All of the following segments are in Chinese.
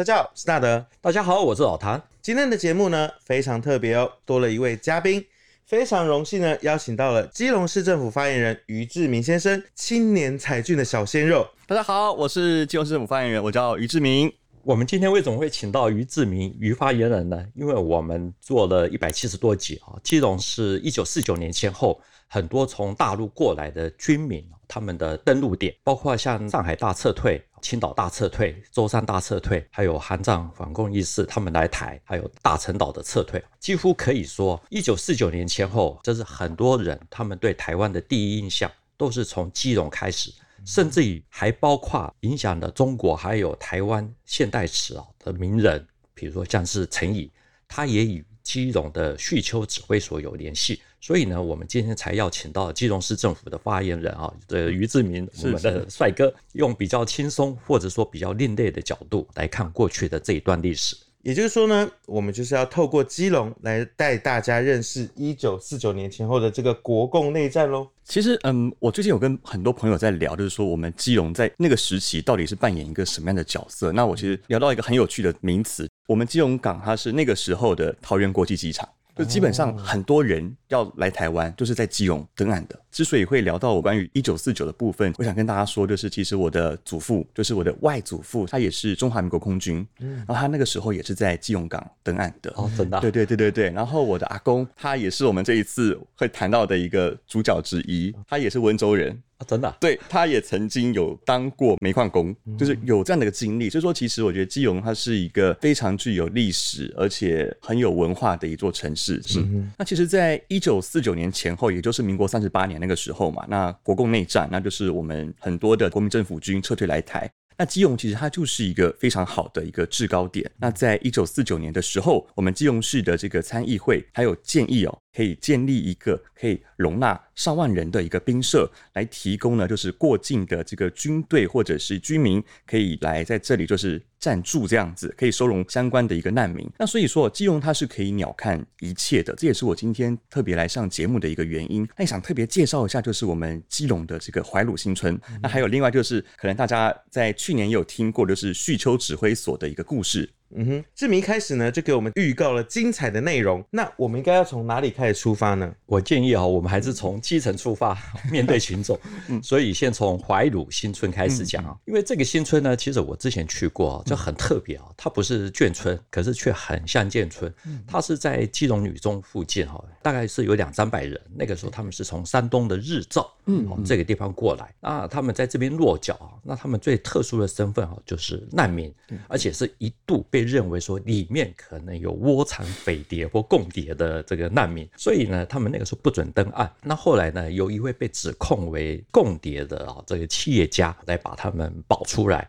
大家好，我是大德。大家好，我是老谭。今天的节目呢非常特别哦，多了一位嘉宾，非常荣幸呢邀请到了基隆市政府发言人于志明先生，青年才俊的小鲜肉。大家好，我是基隆市政府发言人，我叫于志明。我们今天为什么会请到于志明于发言人呢？因为我们做了一百七十多集啊，基隆是一九四九年前后很多从大陆过来的军民，他们的登陆点，包括像上海大撤退、青岛大撤退、舟山大撤退，还有韩战反共义士他们来台，还有大陈岛的撤退，几乎可以说一九四九年前后，这是很多人他们对台湾的第一印象都是从基隆开始。甚至于还包括影响了中国还有台湾现代史啊的名人，比如说像是陈仪，他也与基隆的叙丘指挥所有联系，所以呢，我们今天才邀请到基隆市政府的发言人啊，的于志明，我们的帅哥，用比较轻松或者说比较另类的角度来看过去的这一段历史。也就是说呢，我们就是要透过基隆来带大家认识一九四九年前后的这个国共内战喽。其实，嗯，我最近有跟很多朋友在聊，就是说我们基隆在那个时期到底是扮演一个什么样的角色。那我其实聊到一个很有趣的名词，我们基隆港它是那个时候的桃园国际机场。就基本上很多人要来台湾，就是在基隆登岸的。之所以会聊到我关于一九四九的部分，我想跟大家说，就是其实我的祖父，就是我的外祖父，他也是中华民国空军，嗯，然后他那个时候也是在基隆港登岸的。哦，真的？对对对对对。然后我的阿公，他也是我们这一次会谈到的一个主角之一，他也是温州人。啊、真的、啊，对，他也曾经有当过煤矿工，就是有这样的一个经历。所以说，其实我觉得基隆它是一个非常具有历史而且很有文化的一座城市。是，那其实，在一九四九年前后，也就是民国三十八年那个时候嘛，那国共内战，那就是我们很多的国民政府军撤退来台。那基隆其实它就是一个非常好的一个制高点。那在一九四九年的时候，我们基隆市的这个参议会还有建议哦。可以建立一个可以容纳上万人的一个兵舍，来提供呢，就是过境的这个军队或者是居民可以来在这里就是暂住这样子，可以收容相关的一个难民。那所以说，基隆它是可以鸟瞰一切的，这也是我今天特别来上节目的一个原因。那想特别介绍一下，就是我们基隆的这个怀鲁新村。那还有另外就是，可能大家在去年也有听过，就是叙丘指挥所的一个故事。嗯哼，志明一开始呢就给我们预告了精彩的内容，那我们应该要从哪里开始出发呢？我建议啊，我们还是从基层出发，面对群众。嗯，所以先从怀鲁新村开始讲啊，因为这个新村呢，其实我之前去过，就很特别啊，它不是眷村，可是却很像眷村。它是在基隆女中附近哈，大概是有两三百人。那个时候他们是从山东的日照，嗯，这个地方过来，那他们在这边落脚啊，那他们最特殊的身份啊，就是难民，而且是一度被。认为说里面可能有窝藏匪谍或共谍的这个难民，所以呢，他们那个时候不准登岸。那后来呢，有一位被指控为共谍的啊这个企业家来把他们保出来。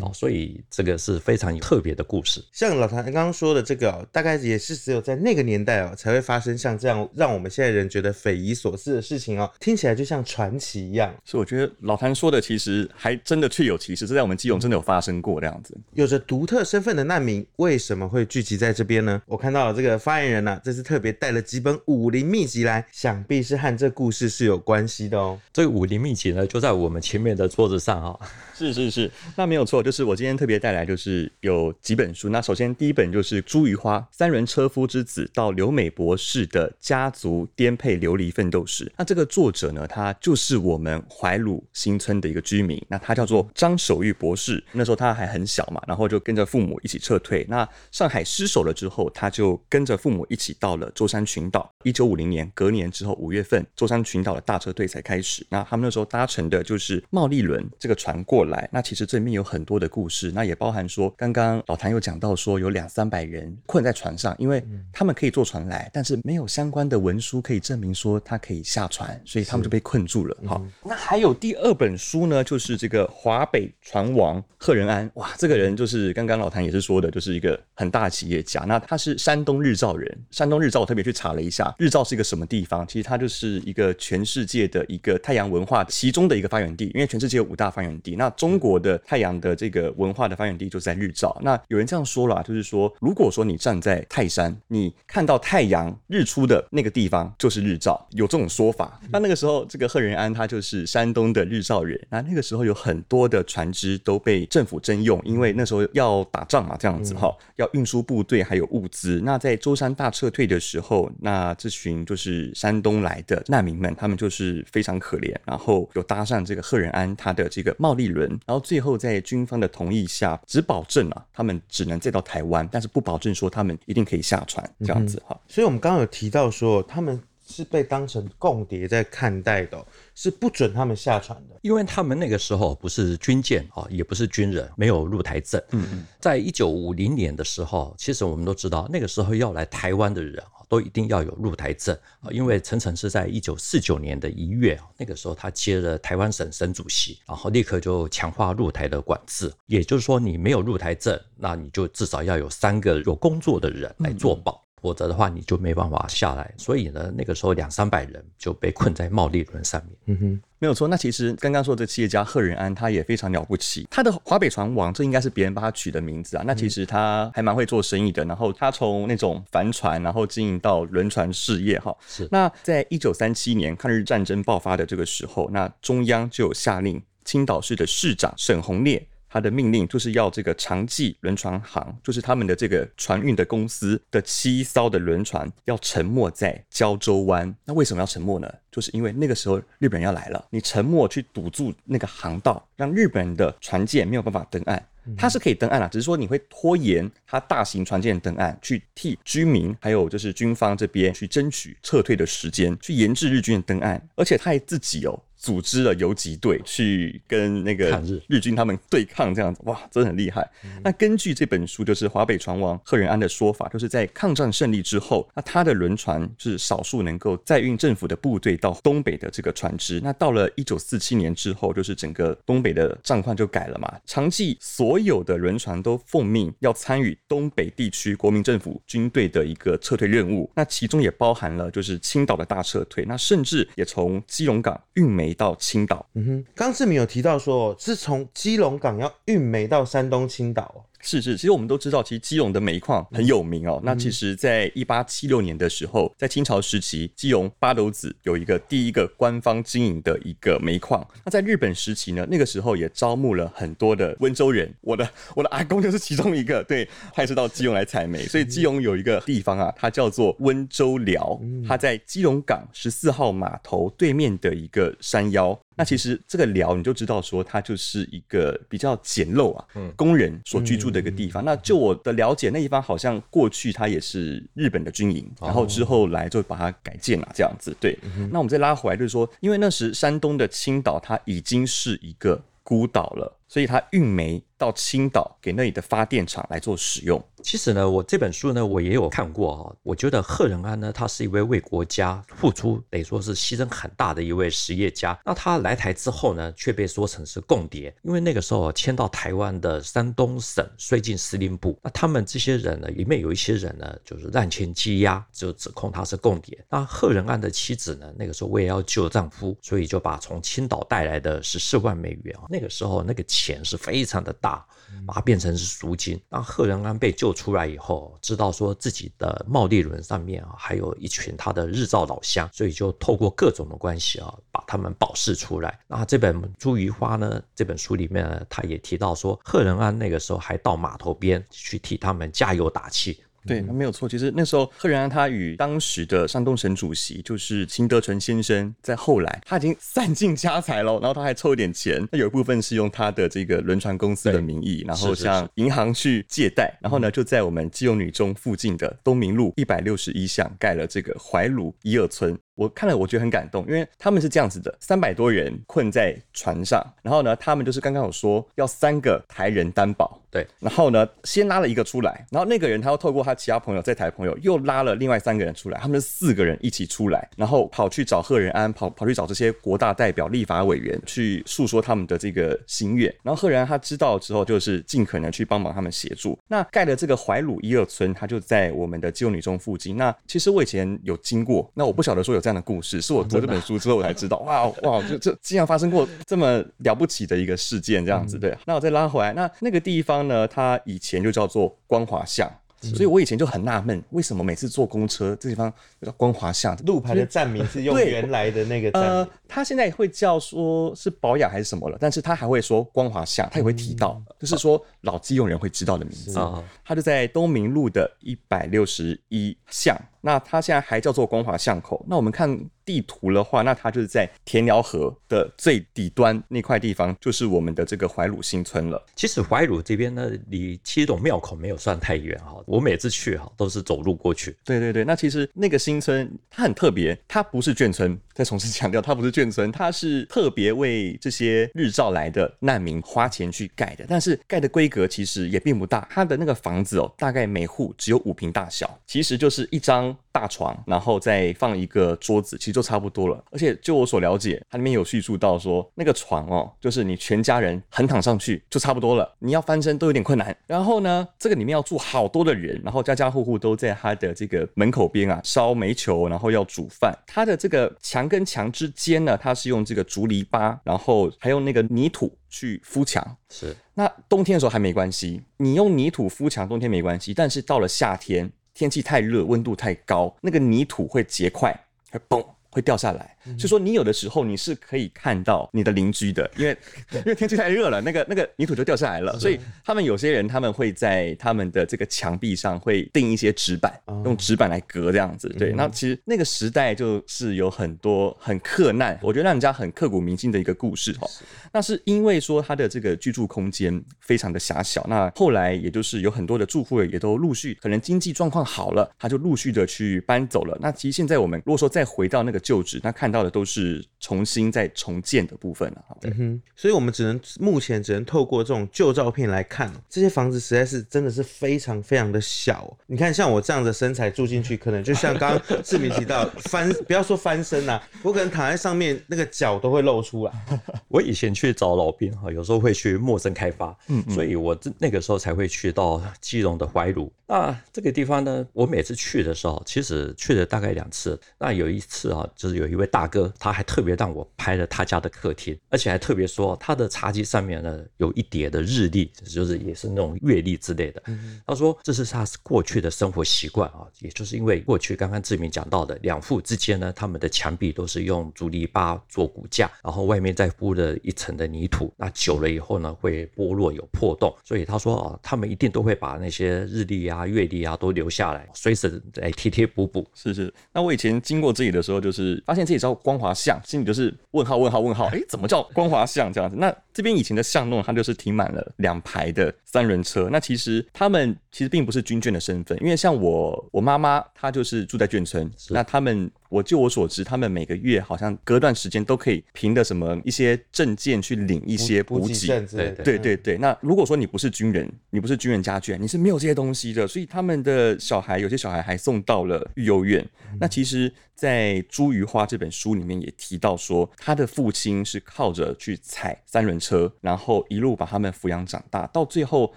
哦，所以这个是非常特别的故事。像老谭刚刚说的这个、哦，大概也是只有在那个年代哦，才会发生像这样让我们现在人觉得匪夷所思的事情哦，听起来就像传奇一样。所以我觉得老谭说的其实还真的确有其事，这在我们基隆真的有发生过这样子。有着独特身份的难民为什么会聚集在这边呢？我看到了这个发言人呢、啊，这次特别带了几本武林秘籍来，想必是和这故事是有关系的哦。这个武林秘籍呢，就在我们前面的桌子上啊、哦。是是是，那没有错，就是我今天特别带来，就是有几本书。那首先第一本就是朱余花，三轮车夫之子到留美博士的家族颠沛流离奋斗史。那这个作者呢，他就是我们怀鲁新村的一个居民。那他叫做张守玉博士。那时候他还很小嘛，然后就跟着父母一起撤退。那上海失守了之后，他就跟着父母一起到了舟山群岛。一九五零年，隔年之后五月份，舟山群岛的大撤退才开始。那他们那时候搭乘的就是贸力轮这个船过来。那其实这里面有很很多的故事，那也包含说，刚刚老谭有讲到说，有两三百人困在船上，因为他们可以坐船来，但是没有相关的文书可以证明说他可以下船，所以他们就被困住了。好，那还有第二本书呢，就是这个华北船王贺仁安。哇，这个人就是刚刚老谭也是说的，就是一个很大企业家。那他是山东日照人，山东日照我特别去查了一下，日照是一个什么地方？其实它就是一个全世界的一个太阳文化其中的一个发源地，因为全世界有五大发源地，那。中国的太阳的这个文化的发源地就在日照。那有人这样说了，就是说，如果说你站在泰山，你看到太阳日出的那个地方就是日照，有这种说法。那那个时候，这个贺仁安他就是山东的日照人。那那个时候有很多的船只都被政府征用，因为那时候要打仗嘛，这样子哈，要运输部队还有物资。那在舟山大撤退的时候，那这群就是山东来的难民们，他们就是非常可怜，然后有搭上这个贺仁安他的这个贸易轮，然后最后在军方的同意下，只保证啊，他们只能再到台湾，但是不保证说他们一定可以下船这样子哈、嗯。所以我们刚刚有提到说，他们是被当成共谍在看待的、哦。是不准他们下船的，因为他们那个时候不是军舰啊，也不是军人，没有入台证。嗯嗯，在一九五零年的时候，其实我们都知道，那个时候要来台湾的人啊，都一定要有入台证啊。因为陈诚是在一九四九年的一月啊，那个时候他接了台湾省省主席，然后立刻就强化入台的管制。也就是说，你没有入台证，那你就至少要有三个有工作的人来做保。嗯否则的话，你就没办法下来。所以呢，那个时候两三百人就被困在茂利轮上面。嗯哼，没有错。那其实刚刚说的企业家贺仁安，他也非常了不起。他的华北船王，这应该是别人帮他取的名字啊。那其实他还蛮会做生意的。然后他从那种帆船，然后经营到轮船事业。哈，是。那在一九三七年抗日战争爆发的这个时候，那中央就有下令，青岛市的市长沈鸿烈。他的命令就是要这个长济轮船行，就是他们的这个船运的公司的七艘的轮船要沉没在胶州湾。那为什么要沉没呢？就是因为那个时候日本人要来了，你沉没去堵住那个航道，让日本人的船舰没有办法登岸。它是可以登岸啊，只是说你会拖延它大型船舰登岸，去替居民还有就是军方这边去争取撤退的时间，去延滞日军的登岸，而且他还自己哦。组织了游击队去跟那个日军他们对抗，这样子哇，真的很厉害。那根据这本书，就是华北船王贺仁安的说法，就是在抗战胜利之后，那他的轮船是少数能够载运政府的部队到东北的这个船只。那到了一九四七年之后，就是整个东北的战况就改了嘛。长济所有的轮船都奉命要参与东北地区国民政府军队的一个撤退任务，那其中也包含了就是青岛的大撤退，那甚至也从基隆港运煤。到青岛，嗯哼，刚志明有提到说，是从基隆港要运煤到山东青岛。是是，其实我们都知道，其实基隆的煤矿很有名哦。嗯、那其实，在一八七六年的时候，在清朝时期，基隆八斗子有一个第一个官方经营的一个煤矿。那在日本时期呢，那个时候也招募了很多的温州人。我的我的阿公就是其中一个，对，派是到基隆来采煤。所以基隆有一个地方啊，它叫做温州寮，它在基隆港十四号码头对面的一个山腰。那其实这个寮你就知道说，它就是一个比较简陋啊，工人所居住的一个地方。那就我的了解，那地方好像过去它也是日本的军营，然后之后来就把它改建了这样子。对，那我们再拉回来就是说，因为那时山东的青岛它已经是一个孤岛了，所以它运煤到青岛给那里的发电厂来做使用。其实呢，我这本书呢，我也有看过哈。我觉得贺仁安呢，他是一位为国家付出，得说是牺牲很大的一位实业家。那他来台之后呢，却被说成是共谍，因为那个时候迁到台湾的山东省绥靖司令部，那他们这些人呢，里面有一些人呢，就是滥权羁押，就指控他是共谍。那贺仁安的妻子呢，那个时候为了要救丈夫，所以就把从青岛带来的十四万美元啊，那个时候那个钱是非常的大，把它变成是赎金。当贺仁安被救。出来以后，知道说自己的贸利轮上面啊，还有一群他的日照老乡，所以就透过各种的关系啊，把他们保释出来。那这本《茱萸花》呢，这本书里面呢，他也提到说，贺仁安那个时候还到码头边去替他们加油打气。对，他没有错。其实那时候贺仁安他与当时的山东省主席就是秦德纯先生，在后来他已经散尽家财了，然后他还凑一点钱，那有一部分是用他的这个轮船公司的名义，然后向银行去借贷，然后呢就在我们基隆女中附近的东明路一百六十一巷盖了这个怀鲁一二村。我看了，我觉得很感动，因为他们是这样子的：三百多人困在船上，然后呢，他们就是刚刚有说要三个台人担保，对，然后呢，先拉了一个出来，然后那个人他又透过他其他朋友在台朋友又拉了另外三个人出来，他们是四个人一起出来，然后跑去找贺仁安，跑跑去找这些国大代表、立法委员去诉说他们的这个心愿，然后贺仁安他知道之后，就是尽可能去帮忙他们协助。那盖的这个怀鲁一二村，它就在我们的基隆女中附近。那其实我以前有经过，那我不晓得说有这样。样的故事，是我读这本书之后我才知道，哇哇，就这竟然发生过这么了不起的一个事件，这样子。对，那我再拉回来，那那个地方呢，它以前就叫做光华巷。所以我以前就很纳闷，为什么每次坐公车这地方叫光华巷，路牌的站名是用原来的那个站名？呃，他现在会叫说是保养还是什么了，但是他还会说光华巷，他也会提到，嗯、就是说老基用人会知道的名字。他就在东明路的一百六十一巷。那它现在还叫做光华巷口。那我们看地图的话，那它就是在田寮河的最底端那块地方，就是我们的这个怀鲁新村了。其实怀鲁这边呢，离七董庙口没有算太远哈。我每次去哈都是走路过去。对对对，那其实那个新村它很特别，它不是眷村。再重新强调，它不是眷村，它是特别为这些日照来的难民花钱去盖的。但是盖的规格其实也并不大，它的那个房子哦，大概每户只有五平大小，其实就是一张大床，然后再放一个桌子，其实就差不多了。而且就我所了解，它里面有叙述到说，那个床哦，就是你全家人横躺上去就差不多了，你要翻身都有点困难。然后呢，这个里面要住好多的人，然后家家户户都在它的这个门口边啊烧煤球，然后要煮饭。它的这个墙。墙跟墙之间呢，它是用这个竹篱笆，然后还用那个泥土去敷墙。是，那冬天的时候还没关系，你用泥土敷墙，冬天没关系。但是到了夏天，天气太热，温度太高，那个泥土会结块，会崩。会掉下来，所以说你有的时候你是可以看到你的邻居的，因为 因为天气太热了，那个那个泥土就掉下来了，所以他们有些人他们会在他们的这个墙壁上会钉一些纸板，用纸板来隔这样子。对，那其实那个时代就是有很多很克难，我觉得让人家很刻骨铭心的一个故事哈。那是因为说他的这个居住空间非常的狭小，那后来也就是有很多的住户也都陆续可能经济状况好了，他就陆续的去搬走了。那其实现在我们如果说再回到那个。旧址，那看到的都是重新再重建的部分了。嗯哼，所以我们只能目前只能透过这种旧照片来看，这些房子实在是真的是非常非常的小。你看，像我这样的身材住进去，可能就像刚刚志明提到翻，不要说翻身呐，我可能躺在上面，那个脚都会露出来。我以前去找老兵哈，有时候会去陌生开发，嗯，所以我那个时候才会去到基隆的怀鲁。那这个地方呢，我每次去的时候，其实去了大概两次。那有一次啊。就是有一位大哥，他还特别让我拍了他家的客厅，而且还特别说他的茶几上面呢有一叠的日历，就是也是那种月历之类的。他说这是他过去的生活习惯啊，也就是因为过去刚刚志明讲到的两户之间呢，他们的墙壁都是用竹篱笆做骨架，然后外面再铺了一层的泥土，那久了以后呢会剥落有破洞，所以他说啊，他们一定都会把那些日历啊、月历啊都留下来，随时来贴贴补补。是是，那我以前经过这里的时候就是。发现自己叫光华巷，心里就是问号问号问号，哎，怎么叫光华巷这样子？那这边以前的巷弄，它就是停满了两排的三轮车。那其实他们其实并不是军眷的身份，因为像我我妈妈她就是住在眷村，那他们。我就我所知，他们每个月好像隔段时间都可以凭的什么一些证件去领一些补给。对对对对。那如果说你不是军人，你不是军人家眷，你是没有这些东西的。所以他们的小孩，有些小孩还送到了育幼院。嗯、那其实，在《茱萸花》这本书里面也提到说，他的父亲是靠着去踩三轮车，然后一路把他们抚养长大。到最后，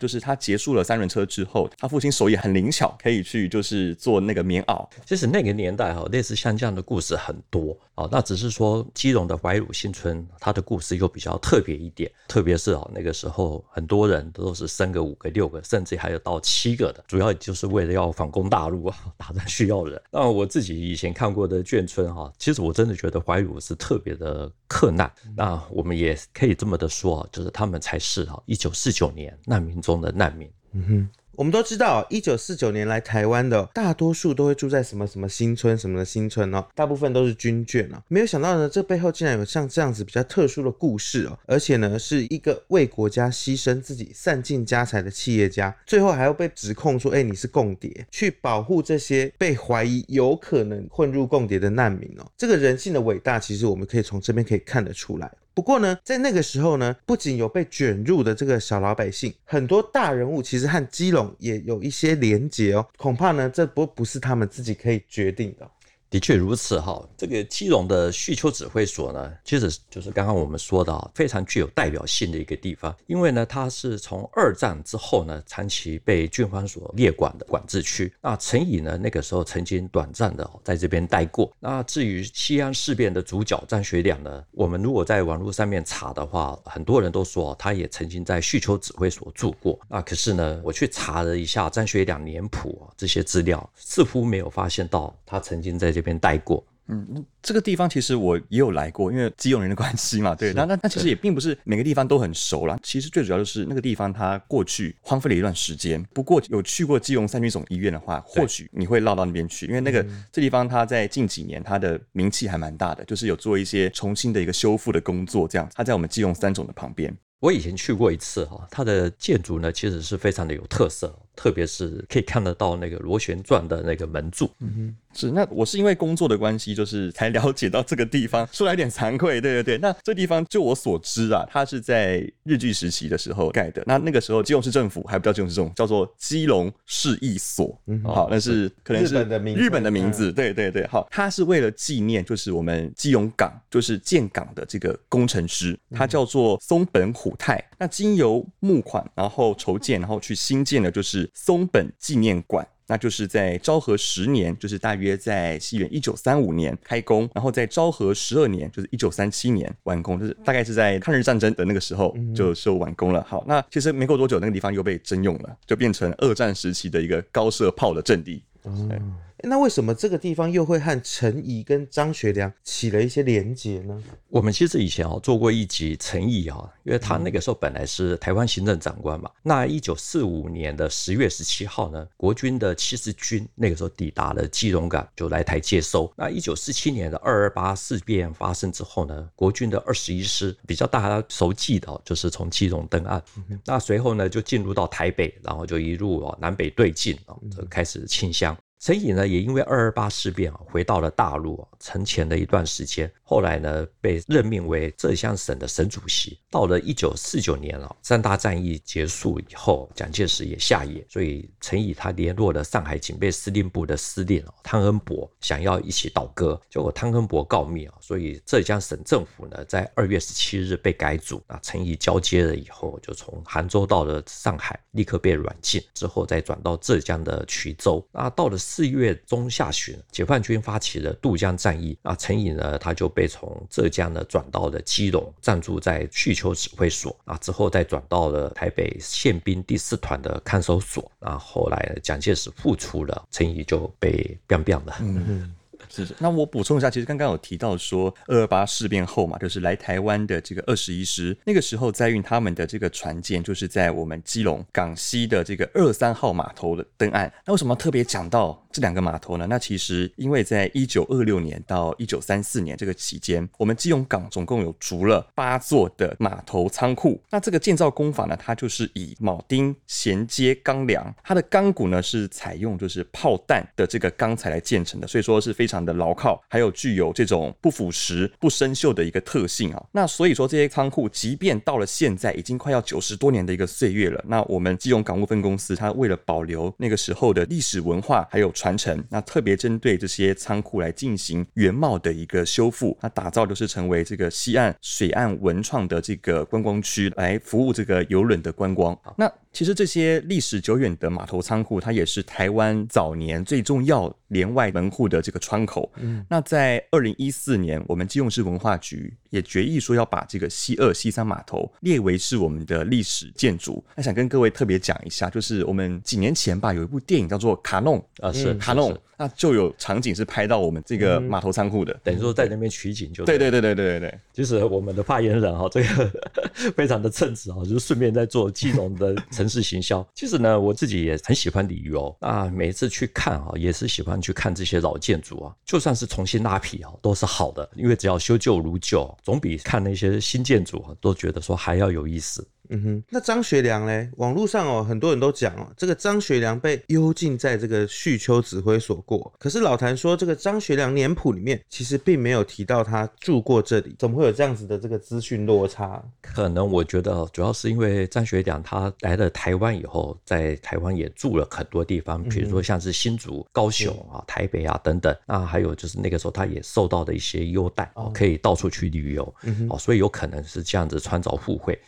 就是他结束了三轮车之后，他父亲手也很灵巧，可以去就是做那个棉袄。其实那个年代哈，类似像。这样的故事很多啊，那只是说基隆的怀鲁新村，它的故事又比较特别一点。特别是啊，那个时候很多人都是生个五个、六个，甚至还有到七个的，主要就是为了要反攻大陆啊，打仗需要人。那我自己以前看过的眷村哈，其实我真的觉得怀鲁是特别的克难。那我们也可以这么的说啊，就是他们才是啊，一九四九年难民中的难民。嗯哼。我们都知道，一九四九年来台湾的大多数都会住在什么什么新村什么的新村哦，大部分都是军眷哦。没有想到呢，这背后竟然有像这样子比较特殊的故事哦，而且呢，是一个为国家牺牲自己、散尽家财的企业家，最后还要被指控说，哎，你是共谍，去保护这些被怀疑有可能混入共谍的难民哦。这个人性的伟大，其实我们可以从这边可以看得出来。不过呢，在那个时候呢，不仅有被卷入的这个小老百姓，很多大人物其实和基隆也有一些连结哦。恐怕呢，这不不是他们自己可以决定的。的确如此哈。这个基隆的叙丘指挥所呢，其实就是刚刚我们说的非常具有代表性的一个地方，因为呢，它是从二战之后呢，长期被军方所列管的管制区。那陈仪呢，那个时候曾经短暂的在这边待过。那至于西安事变的主角张学良呢，我们如果在网络上面查的话，很多人都说他也曾经在叙丘指挥所住过。那可是呢，我去查了一下张学良年谱这些资料，似乎没有发现到他曾经在这边待过。嗯，这个地方其实我也有来过，因为基隆人的关系嘛。对，那那那其实也并不是每个地方都很熟啦。其实最主要就是那个地方它过去荒废了一段时间。不过有去过基隆三军总医院的话，或许你会绕到那边去，因为那个这地方它在近几年它的名气还蛮大的，就是有做一些重新的一个修复的工作。这样，它在我们基隆三总的旁边。我以前去过一次哈，它的建筑呢其实是非常的有特色，特别是可以看得到那个螺旋状的那个门柱。嗯哼，是。那我是因为工作的关系，就是才了解到这个地方，说来有点惭愧。对对对，那这地方就我所知啊，它是在日据时期的时候盖的。那那个时候基隆市政府还不叫基隆市政府，叫做基隆市役所。嗯，好，那是可能是日本的名日本的名字。对对对，好，它是为了纪念就是我们基隆港就是建港的这个工程师，他叫做松本虎。太，那经由募款，然后筹建，然后去新建的，就是松本纪念馆。那就是在昭和十年，就是大约在西元一九三五年开工，然后在昭和十二年，就是一九三七年完工，就是大概是在抗日战争的那个时候就就完工了。好，那其实没过多久，那个地方又被征用了，就变成二战时期的一个高射炮的阵地。嗯。那为什么这个地方又会和陈仪跟张学良起了一些连结呢？我们其实以前哦做过一集陈仪啊，因为他那个时候本来是台湾行政长官嘛。那一九四五年的十月十七号呢，国军的七十军那个时候抵达了基隆港，就来台接收。那一九四七年的二二八事变发生之后呢，国军的二十一师比较大家熟记的，就是从基隆登岸。那随后呢就进入到台北，然后就一路啊南北对进啊，就开始清乡。陈仪呢，也因为二二八事变啊，回到了大陆啊，沉潜了一段时间。后来呢，被任命为浙江省的省主席。到了一九四九年啊，三大战役结束以后，蒋介石也下野，所以陈仪他联络了上海警备司令部的司令汤恩伯，想要一起倒戈。结果汤恩伯告密啊，所以浙江省政府呢，在二月十七日被改组。那陈仪交接了以后，就从杭州到了上海，立刻被软禁，之后再转到浙江的衢州。那到了四月中下旬，解放军发起了渡江战役。啊陈仪呢，他就被从浙江呢转到了基隆，暂住在叙丘指挥所。啊，之后再转到了台北宪兵第四团的看守所。啊后来蒋介石复出了，陈仪就被变变了。嗯嗯。是是，那我补充一下，其实刚刚有提到说，二二八事变后嘛，就是来台湾的这个二十一师，那个时候载运他们的这个船舰，就是在我们基隆港西的这个二三号码头的登岸。那为什么特别讲到这两个码头呢？那其实因为在一九二六年到一九三四年这个期间，我们基隆港总共有足了八座的码头仓库。那这个建造工法呢，它就是以铆钉衔接钢梁，它的钢骨呢是采用就是炮弹的这个钢材来建成的，所以说是非常的牢靠，还有具有这种不腐蚀、不生锈的一个特性啊。那所以说这些仓库，即便到了现在，已经快要九十多年的一个岁月了，那我们基隆港务分公司，它为了保留那个时候的历史文化还有传承，那特别针对这些仓库来进行原貌的一个修复，那打造就是成为这个西岸水岸文创的这个观光区，来服务这个游轮的观光。那其实这些历史久远的码头仓库，它也是台湾早年最重要连外门户的这个窗口。嗯，那在二零一四年，我们基隆市文化局也决议说要把这个西二、西三码头列为是我们的历史建筑。那想跟各位特别讲一下，就是我们几年前吧，有一部电影叫做《卡弄》啊，是卡弄。那就有场景是拍到我们这个码头仓库的，等于说在那边取景就对对对对对对对。其实我们的发言人哈，这个 非常的称职哈，就是顺便在做基隆的城市行销。其实呢，我自己也很喜欢旅游啊，每次去看啊，也是喜欢去看这些老建筑啊，就算是重新拉皮啊，都是好的，因为只要修旧如旧，总比看那些新建筑啊，都觉得说还要有意思。嗯哼，那张学良嘞？网络上哦，很多人都讲哦，这个张学良被幽禁在这个旭丘指挥所过。可是老谭说，这个张学良年谱里面其实并没有提到他住过这里，怎么会有这样子的这个资讯落差？可能我觉得主要是因为张学良他来了台湾以后，在台湾也住了很多地方，比如说像是新竹、高雄啊、台北啊等等。那还有就是那个时候他也受到的一些优待哦，可以到处去旅游哦，所以有可能是这样子穿凿附会。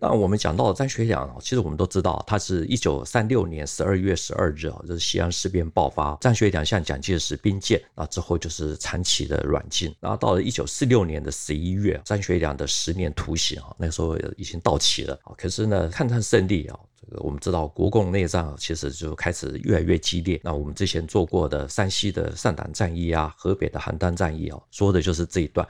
那我我们讲到张学良，其实我们都知道，他是一九三六年十二月十二日啊，就是西安事变爆发，张学良向蒋介石兵谏，那之后就是长期的软禁，然后到了一九四六年的十一月，张学良的十年徒刑啊，那时候已经到期了啊，可是呢，抗战胜利啊。这个我们知道，国共内战其实就开始越来越激烈。那我们之前做过的山西的上党战役啊，河北的邯郸战役啊，说的就是这一段。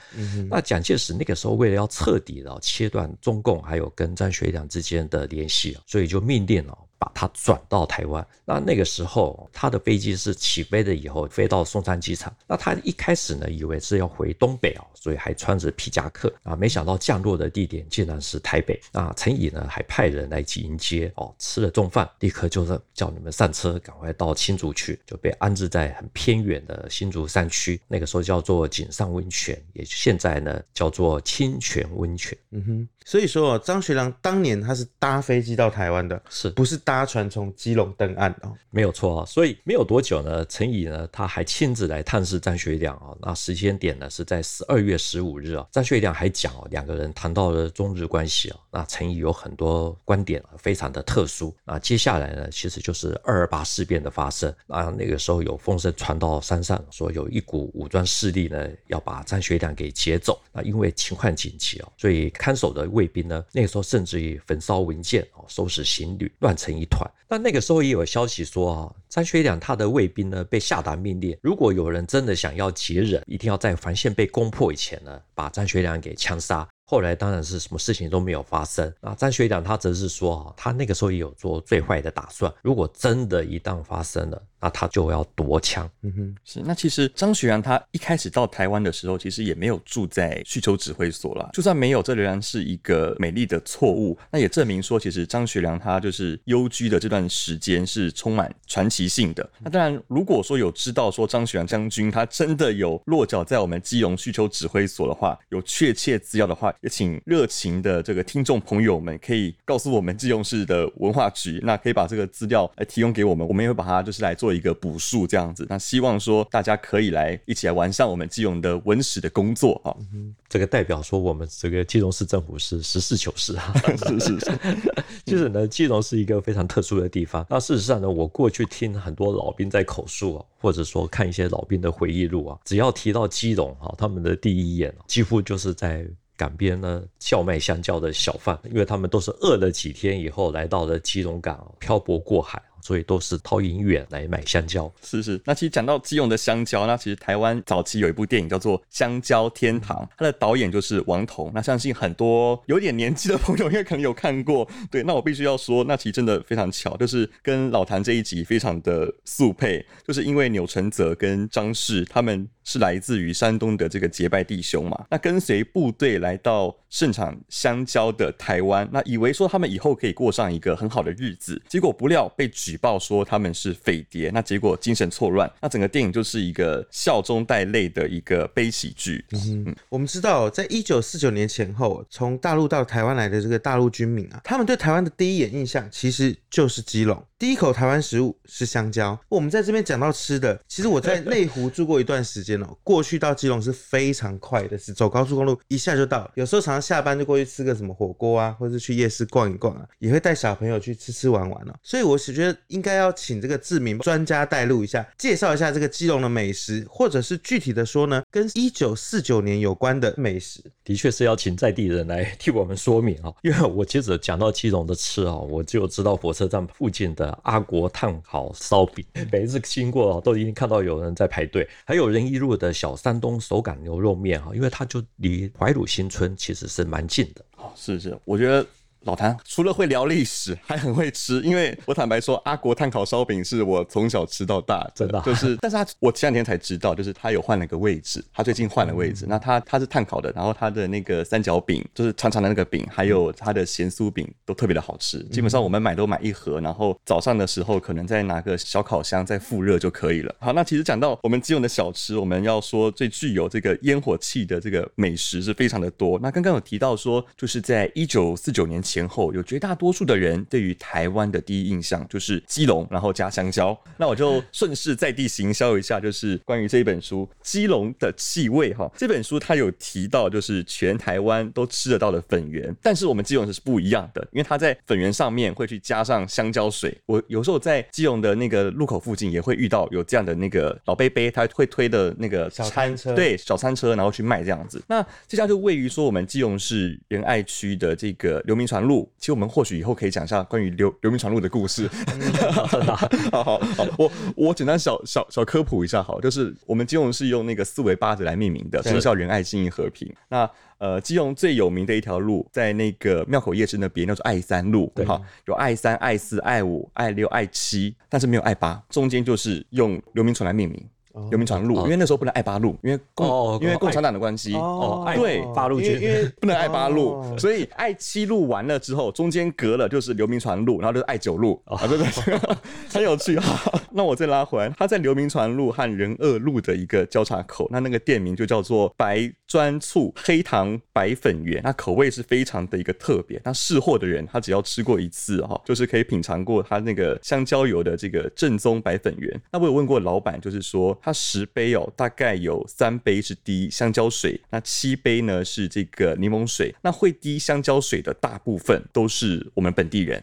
那蒋介石那个时候为了要彻底的切断中共还有跟张学良之间的联系，所以就命令了。把他转到台湾，那那个时候他的飞机是起飞了以后飞到松山机场，那他一开始呢以为是要回东北啊，所以还穿着皮夹克啊，没想到降落的地点竟然是台北。那陈仪呢还派人来迎接哦，吃了中饭，立刻就是叫你们上车，赶快到新竹去，就被安置在很偏远的新竹山区，那个时候叫做井上温泉，也现在呢叫做清泉温泉。嗯哼，所以说张学良当年他是搭飞机到台湾的，是不是？搭船从基隆登岸哦，没有错啊。所以没有多久呢，陈仪呢他还亲自来探视张学良啊。那时间点呢是在十二月十五日啊。张学良还讲哦，两个人谈到了中日关系啊。那陈仪有很多观点啊，非常的特殊。那接下来呢，其实就是二二八事变的发生。那那个时候有风声传到山上，说有一股武装势力呢要把张学良给劫走。那因为情况紧急啊，所以看守的卫兵呢，那个时候甚至于焚烧文件啊，收拾行李，乱成。一团，但那个时候也有消息说啊，张学良他的卫兵呢被下达命令，如果有人真的想要劫人，一定要在防线被攻破以前呢，把张学良给枪杀。后来当然是什么事情都没有发生。那张学良他则是说啊，他那个时候也有做最坏的打算，如果真的一旦发生了。那他就要夺枪。嗯哼，是。那其实张学良他一开始到台湾的时候，其实也没有住在需求指挥所啦。就算没有，这仍然是一个美丽的错误。那也证明说，其实张学良他就是幽居的这段时间是充满传奇性的。那当然，如果说有知道说张学良将军他真的有落脚在我们基隆需求指挥所的话，有确切资料的话，也请热情的这个听众朋友们可以告诉我们基隆市的文化局，那可以把这个资料来提供给我们，我们也会把它就是来做。一个补述这样子，那希望说大家可以来一起来完善我们基隆的文史的工作哈。这个代表说我们这个基隆市政府是实事求是啊，是是是。其实呢，基隆是一个非常特殊的地方。那事实上呢，我过去听很多老兵在口述啊，或者说看一些老兵的回忆录啊，只要提到基隆哈，他们的第一眼几乎就是在港边呢叫卖香蕉的小贩，因为他们都是饿了几天以后来到了基隆港漂泊过海。所以都是掏银元来买香蕉。是是，那其实讲到基隆的香蕉，那其实台湾早期有一部电影叫做《香蕉天堂》，它的导演就是王彤。那相信很多有点年纪的朋友应该可能有看过。对，那我必须要说，那其实真的非常巧，就是跟老谭这一集非常的速配，就是因为钮承泽跟张氏他们是来自于山东的这个结拜弟兄嘛，那跟随部队来到盛产香蕉的台湾，那以为说他们以后可以过上一个很好的日子，结果不料被举报说他们是匪谍，那结果精神错乱，那整个电影就是一个笑中带泪的一个悲喜剧。嗯，嗯，我们知道，在一九四九年前后，从大陆到台湾来的这个大陆军民啊，他们对台湾的第一眼印象其实就是基隆，第一口台湾食物是香蕉。我们在这边讲到吃的，其实我在内湖住过一段时间哦，过去到基隆是非常快的，是走高速公路一下就到，有时候常常下班就过去吃个什么火锅啊，或者是去夜市逛一逛啊，也会带小朋友去吃吃玩玩哦。所以我是觉得。应该要请这个志明专家带路一下，介绍一下这个基隆的美食，或者是具体的说呢，跟一九四九年有关的美食，的确是要请在地人来替我们说明啊。因为我接着讲到基隆的吃啊，我就知道火车站附近的阿国炭烤烧饼，每一次经过都已经看到有人在排队，还有仁义路的小山东手擀牛肉面哈，因为它就离怀鲁新村其实是蛮近的。是是，我觉得。老谭除了会聊历史，还很会吃。因为我坦白说，阿国炭烤烧饼是我从小吃到大的，真的。就是，但是他我前两天才知道，就是他有换了个位置，他最近换了位置。嗯、那他他是炭烤的，然后他的那个三角饼，就是长长的那个饼，还有他的咸酥饼都特别的好吃。基本上我们买都买一盒，然后早上的时候可能再拿个小烤箱再复热就可以了。好，那其实讲到我们基隆的小吃，我们要说最具有这个烟火气的这个美食是非常的多。那刚刚有提到说，就是在一九四九年前后，有绝大多数的人对于台湾的第一印象就是基隆，然后加香蕉。那我就 顺势在地行销一下，就是关于这一本书《基隆的气味》哈。这本书它有提到，就是全台湾都吃得到的粉圆，但是我们基隆是不一样的，因为它在粉圆上面会去加上香蕉水。我有时候在基隆的那个路口附近也会遇到有这样的那个老杯杯，他会推的那个小餐车，对，小餐车，然后去卖这样子。那这家就位于说我们基隆市仁爱区的这个刘铭传路。其实我们或许以后可以讲一下关于流流民传路的故事。好好 好，我我简单小小小科普一下，好，就是我们基隆是用那个四维八德来命名的，忠孝仁爱信义和平。那呃，基隆最有名的一条路，在那个庙口夜市那边，叫做爱三路，对哈，有爱三、爱四、爱五、爱六、爱七，但是没有爱八，中间就是用流民传来命名。刘铭传路，因为那时候不能爱八路，因为共因为共产党的关系，哦，对，八路军，因为不能爱八路，所以爱七路完了之后，中间隔了就是刘铭传路，然后就是爱九路啊，对对，很 有趣哈。那我再拉回来，他在刘铭传路和仁二路的一个交叉口，那那个店名就叫做白砖醋黑糖白粉圆，那口味是非常的一个特别。那试货的人，他只要吃过一次哈，就是可以品尝过他那个香蕉油的这个正宗白粉圆。那我有问过老板，就是说。它十杯哦，大概有三杯是滴香蕉水，那七杯呢是这个柠檬水。那会滴香蕉水的大部分都是我们本地人。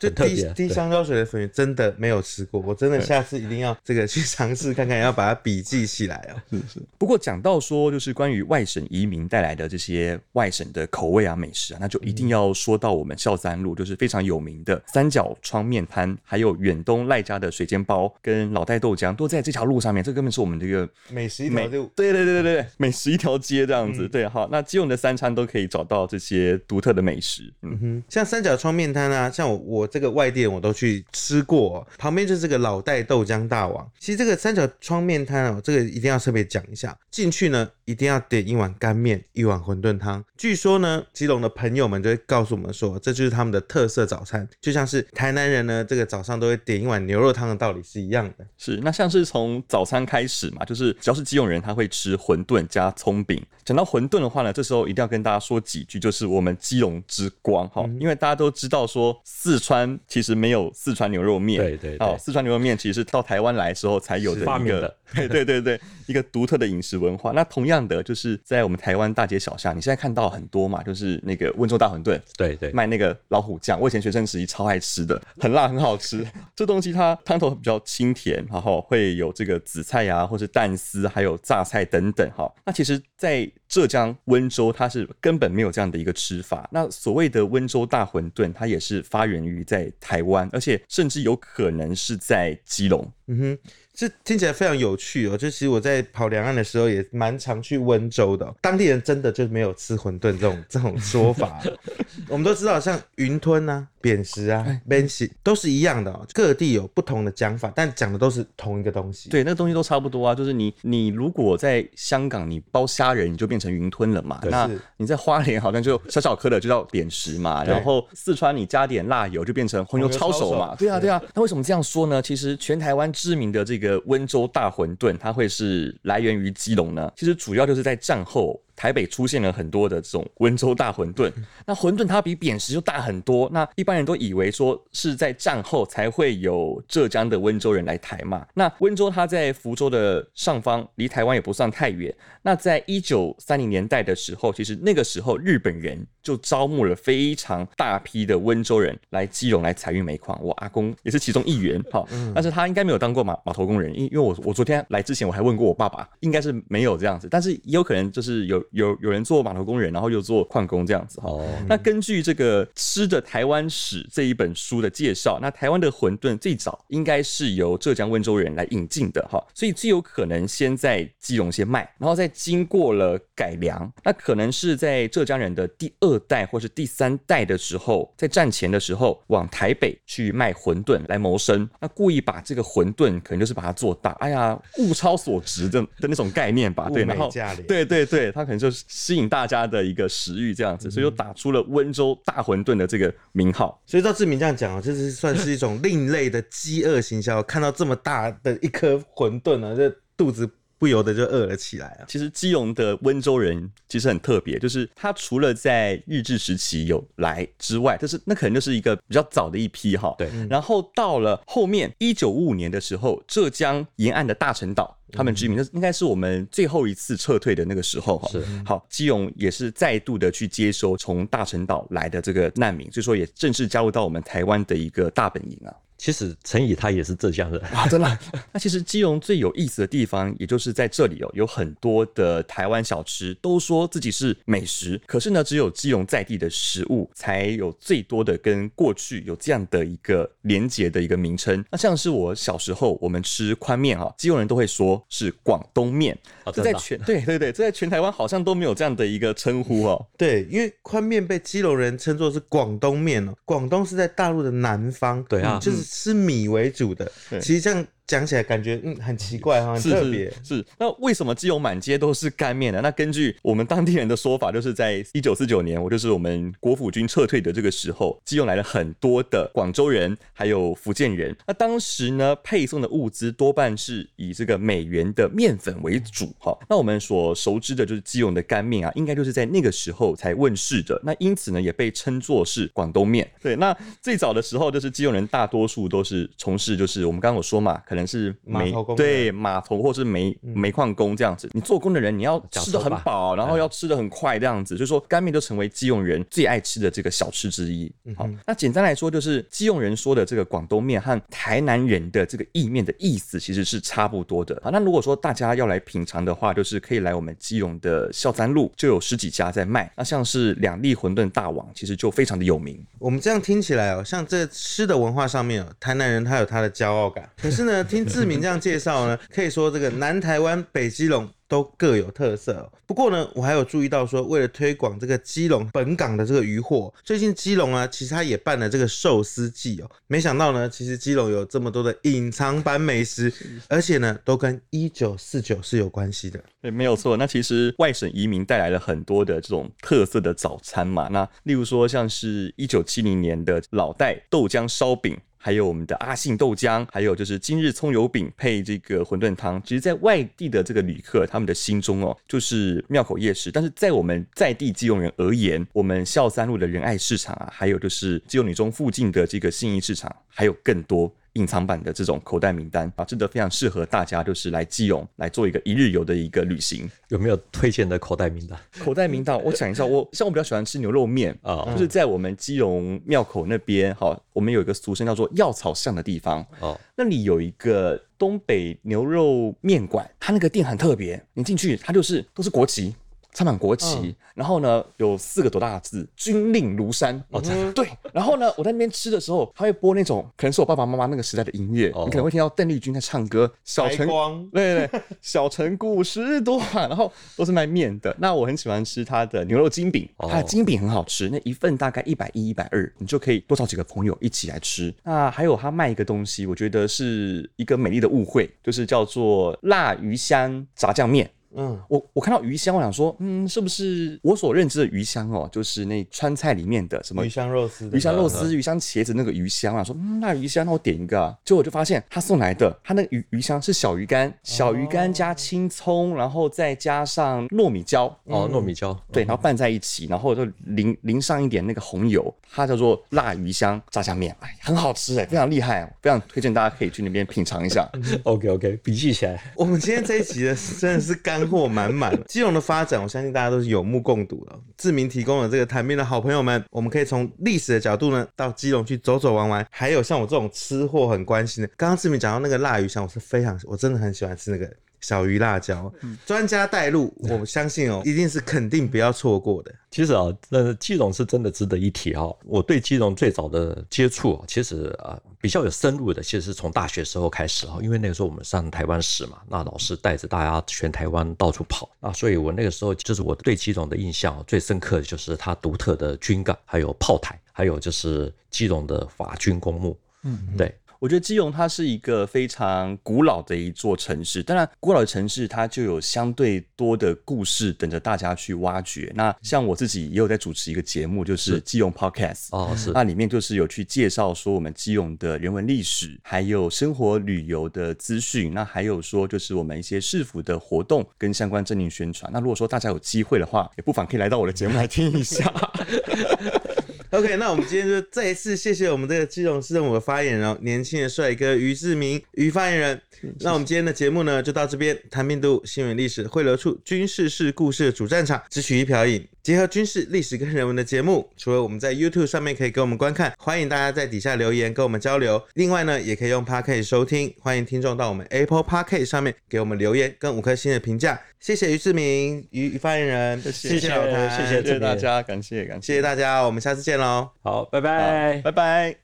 就滴滴香蕉水的粉圆真的没有吃过，我真的下次一定要这个去尝试看看，要把它笔记起来哦。是是。不过讲到说，就是关于外省移民带来的这些外省的口味啊、美食啊，那就一定要说到我们孝三路，就是非常有名的三角窗面摊，还有远东赖家的水煎包跟老戴豆浆，都在这条路。路上面，这根本是我们这个美食一条路，对对对对对，美食一条街这样子，嗯、对，好，那基隆的三餐都可以找到这些独特的美食，嗯哼，像三角窗面摊啊，像我我这个外地人我都去吃过，旁边就是这个老戴豆浆大王。其实这个三角窗面摊哦，这个一定要特别讲一下，进去呢一定要点一碗干面，一碗馄饨汤。据说呢，基隆的朋友们就会告诉我们说，这就是他们的特色早餐，就像是台南人呢，这个早上都会点一碗牛肉汤的道理是一样的。是，那像是从早餐开始嘛，就是只要是基隆人，他会吃馄饨加葱饼。讲到馄饨的话呢，这时候一定要跟大家说几句，就是我们基隆之光哈，因为大家都知道说四川其实没有四川牛肉面，对对，哦，四川牛肉面其实是到台湾来的时候才有的一个，对对对对，一个独特的饮食文化。那同样的，就是在我们台湾大街小巷，你现在看到很多嘛，就是那个温州大馄饨，对对，卖那个老虎酱，我以前学生时期超爱吃的，很辣很好吃。这东西它汤头比较清甜，然后会有这个紫菜呀、啊，或是蛋丝，还有榨菜等等哈。那其实，在浙江温州，它是根本没有这样的一个吃法。那所谓的温州大馄饨，它也是发源于在台湾，而且甚至有可能是在基隆。嗯哼。这听起来非常有趣哦！就其实我在跑两岸的时候，也蛮常去温州的。当地人真的就没有吃馄饨这种这种说法。我们都知道，像云吞啊、扁食啊、免食都是一样的哦。各地有不同的讲法，但讲的都是同一个东西。对，那个东西都差不多啊。就是你你如果在香港你包虾仁，你就变成云吞了嘛。那你在花莲好像就小小颗的就叫扁食嘛。然后四川你加点辣油就变成红油抄手嘛。对啊对啊。那为什么这样说呢？其实全台湾知名的这个温州大馄饨，它会是来源于基隆呢？其实主要就是在战后。台北出现了很多的这种温州大馄饨，那馄饨它比扁食就大很多。那一般人都以为说是在战后才会有浙江的温州人来台嘛。那温州它在福州的上方，离台湾也不算太远。那在一九三零年代的时候，其实那个时候日本人就招募了非常大批的温州人来基隆来采运煤矿。我阿公也是其中一员，哈，但是他应该没有当过码码头工人，因因为我我昨天来之前我还问过我爸爸，应该是没有这样子，但是也有可能就是有。有有人做码头工人，然后又做矿工这样子哈。Oh. 那根据这个《吃的台湾史》这一本书的介绍，那台湾的馄饨最早应该是由浙江温州人来引进的哈，所以最有可能先在基隆先卖，然后再经过了改良，那可能是在浙江人的第二二代或是第三代的时候，在战前的时候往台北去卖馄饨来谋生，那故意把这个馄饨可能就是把它做大，哎呀，物超所值的的那种概念吧，对，然后对对对，他可能就是吸引大家的一个食欲这样子，所以就打出了温州大馄饨的这个名号。所以照志明这样讲啊，这是算是一种另类的饥饿行销，看到这么大的一颗馄饨呢，这肚子。不由得就饿了起来啊！其实基隆的温州人其实很特别，就是他除了在日治时期有来之外，就是那可能就是一个比较早的一批哈。对。然后到了后面一九五五年的时候，浙江沿岸的大陈岛，他们居民，那应该是我们最后一次撤退的那个时候哈。是。好，基隆也是再度的去接收从大陈岛来的这个难民，所以说也正式加入到我们台湾的一个大本营啊。其实陈以他也是浙江人 啊，真的。那其实基隆最有意思的地方，也就是在这里哦，有很多的台湾小吃，都说自己是美食，可是呢，只有基隆在地的食物才有最多的跟过去有这样的一个连结的一个名称。那像是我小时候我们吃宽面哈，基隆人都会说是广东面，这在全对对对，这在全台湾好像都没有这样的一个称呼哦。对，因为宽面被基隆人称作是广东面哦，广东是在大陆的南方，对啊，就是。吃米为主的，其实这样。讲起来感觉嗯很奇怪哈，很特别是，是。那为什么基隆满街都是干面呢？那根据我们当地人的说法，就是在一九四九年，我就是我们国府军撤退的这个时候，基隆来了很多的广州人，还有福建人。那当时呢，配送的物资多半是以这个美元的面粉为主哈。那我们所熟知的就是基隆的干面啊，应该就是在那个时候才问世的。那因此呢，也被称作是广东面。对，那最早的时候就是基隆人大多数都是从事就是我们刚刚有说嘛。可能是煤对码头或是煤煤矿工这样子，你做工的人你要吃的很饱，然后要吃的很快这样子，就是说干面就成为基隆人最爱吃的这个小吃之一。好，那简单来说就是基隆人说的这个广东面和台南人的这个意面的意思其实是差不多的。好，那如果说大家要来品尝的话，就是可以来我们基隆的孝三路，就有十几家在卖。那像是两粒馄饨大王，其实就非常的有名。我们这样听起来哦，像这吃的文化上面哦，台南人他有他的骄傲感，可是呢。听志明这样介绍呢，可以说这个南台湾、北基隆都各有特色哦。不过呢，我还有注意到说，为了推广这个基隆本港的这个渔获，最近基隆啊，其实他也办了这个寿司季哦。没想到呢，其实基隆有这么多的隐藏版美食，而且呢，都跟一九四九是有关系的。对，没有错。那其实外省移民带来了很多的这种特色的早餐嘛。那例如说，像是一九七零年的老袋豆浆烧饼。还有我们的阿信豆浆，还有就是今日葱油饼配这个馄饨汤。其实，在外地的这个旅客，他们的心中哦，就是庙口夜市。但是在我们在地基隆人而言，我们孝三路的仁爱市场啊，还有就是基隆女中附近的这个信义市场，还有更多。隐藏版的这种口袋名单啊，真的非常适合大家，就是来基隆来做一个一日游的一个旅行。有没有推荐的口袋名单？口袋名单，我想一下，我像我比较喜欢吃牛肉面啊，就是在我们基隆庙口那边，哈，我们有一个俗称叫做药草巷的地方哦，那里有一个东北牛肉面馆，它那个店很特别，你进去它就是都是国旗。插满国旗，嗯、然后呢，有四个多大的字“军令如山”。哦，对。然后呢，我在那边吃的时候，他会播那种可能是我爸爸妈妈那个时代的音乐，哦、你可能会听到邓丽君在唱歌。小城，对对对，小城故事多。然后都是卖面的。那我很喜欢吃他的牛肉筋饼，他的筋饼很好吃，那一份大概一百一、一百二，你就可以多找几个朋友一起来吃。那还有他卖一个东西，我觉得是一个美丽的误会，就是叫做辣鱼香炸酱面。嗯，我我看到鱼香，我想说，嗯，是不是我所认知的鱼香哦？就是那川菜里面的什么鱼香肉丝、鱼香肉丝、鱼香茄子那个鱼香啊？说，嗯，那鱼香，那我点一个啊。结果我就发现他送来的，他那鱼鱼香是小鱼干，小鱼干加青葱，然后再加上糯米椒哦，糯米椒对，然后拌在一起，然后就淋淋上一点那个红油，它叫做辣鱼香炸酱面，哎，很好吃哎，非常厉害，非常推荐大家可以去那边品尝一下。OK OK，笔记起来。我们今天这一集的真的是干。货满满，基隆的发展，我相信大家都是有目共睹的。志明提供了这个谈面的好朋友们，我们可以从历史的角度呢，到基隆去走走玩玩。还有像我这种吃货很关心的，刚刚志明讲到那个辣鱼香，我是非常，我真的很喜欢吃那个小鱼辣椒，专家带路，我相信哦，一定是肯定不要错过的。其实啊，呃，基隆是真的值得一提哈。我对基隆最早的接触，其实啊比较有深入的，其实是从大学时候开始哈。因为那个时候我们上台湾史嘛，那老师带着大家全台湾到处跑啊，所以我那个时候就是我对基隆的印象最深刻的就是它独特的军港，还有炮台，还有就是基隆的法军公墓。嗯，对。我觉得基隆它是一个非常古老的一座城市，当然，古老的城市它就有相对多的故事等着大家去挖掘。那像我自己也有在主持一个节目，就是基隆 Podcast 哦，是那里面就是有去介绍说我们基隆的人文历史，还有生活旅游的资讯，那还有说就是我们一些市府的活动跟相关政令宣传。那如果说大家有机会的话，也不妨可以来到我的节目来听一下。OK，那我们今天就再一次谢谢我们这个基隆市政府的发言人哦，年轻的帅哥于志明于发言人。那我们今天的节目呢，就到这边。谈病毒新闻历史汇流处，军事是故事的主战场，只取一瓢饮，结合军事历史跟人文的节目。除了我们在 YouTube 上面可以给我们观看，欢迎大家在底下留言跟我们交流。另外呢，也可以用 Podcast 收听，欢迎听众到我们 Apple Podcast 上面给我们留言跟五颗星的评价。谢谢于志明于发言人，谢谢，谢谢老谭，谢谢大家，感谢感谢，谢谢大家，我们下次见喽。好，拜拜，拜拜。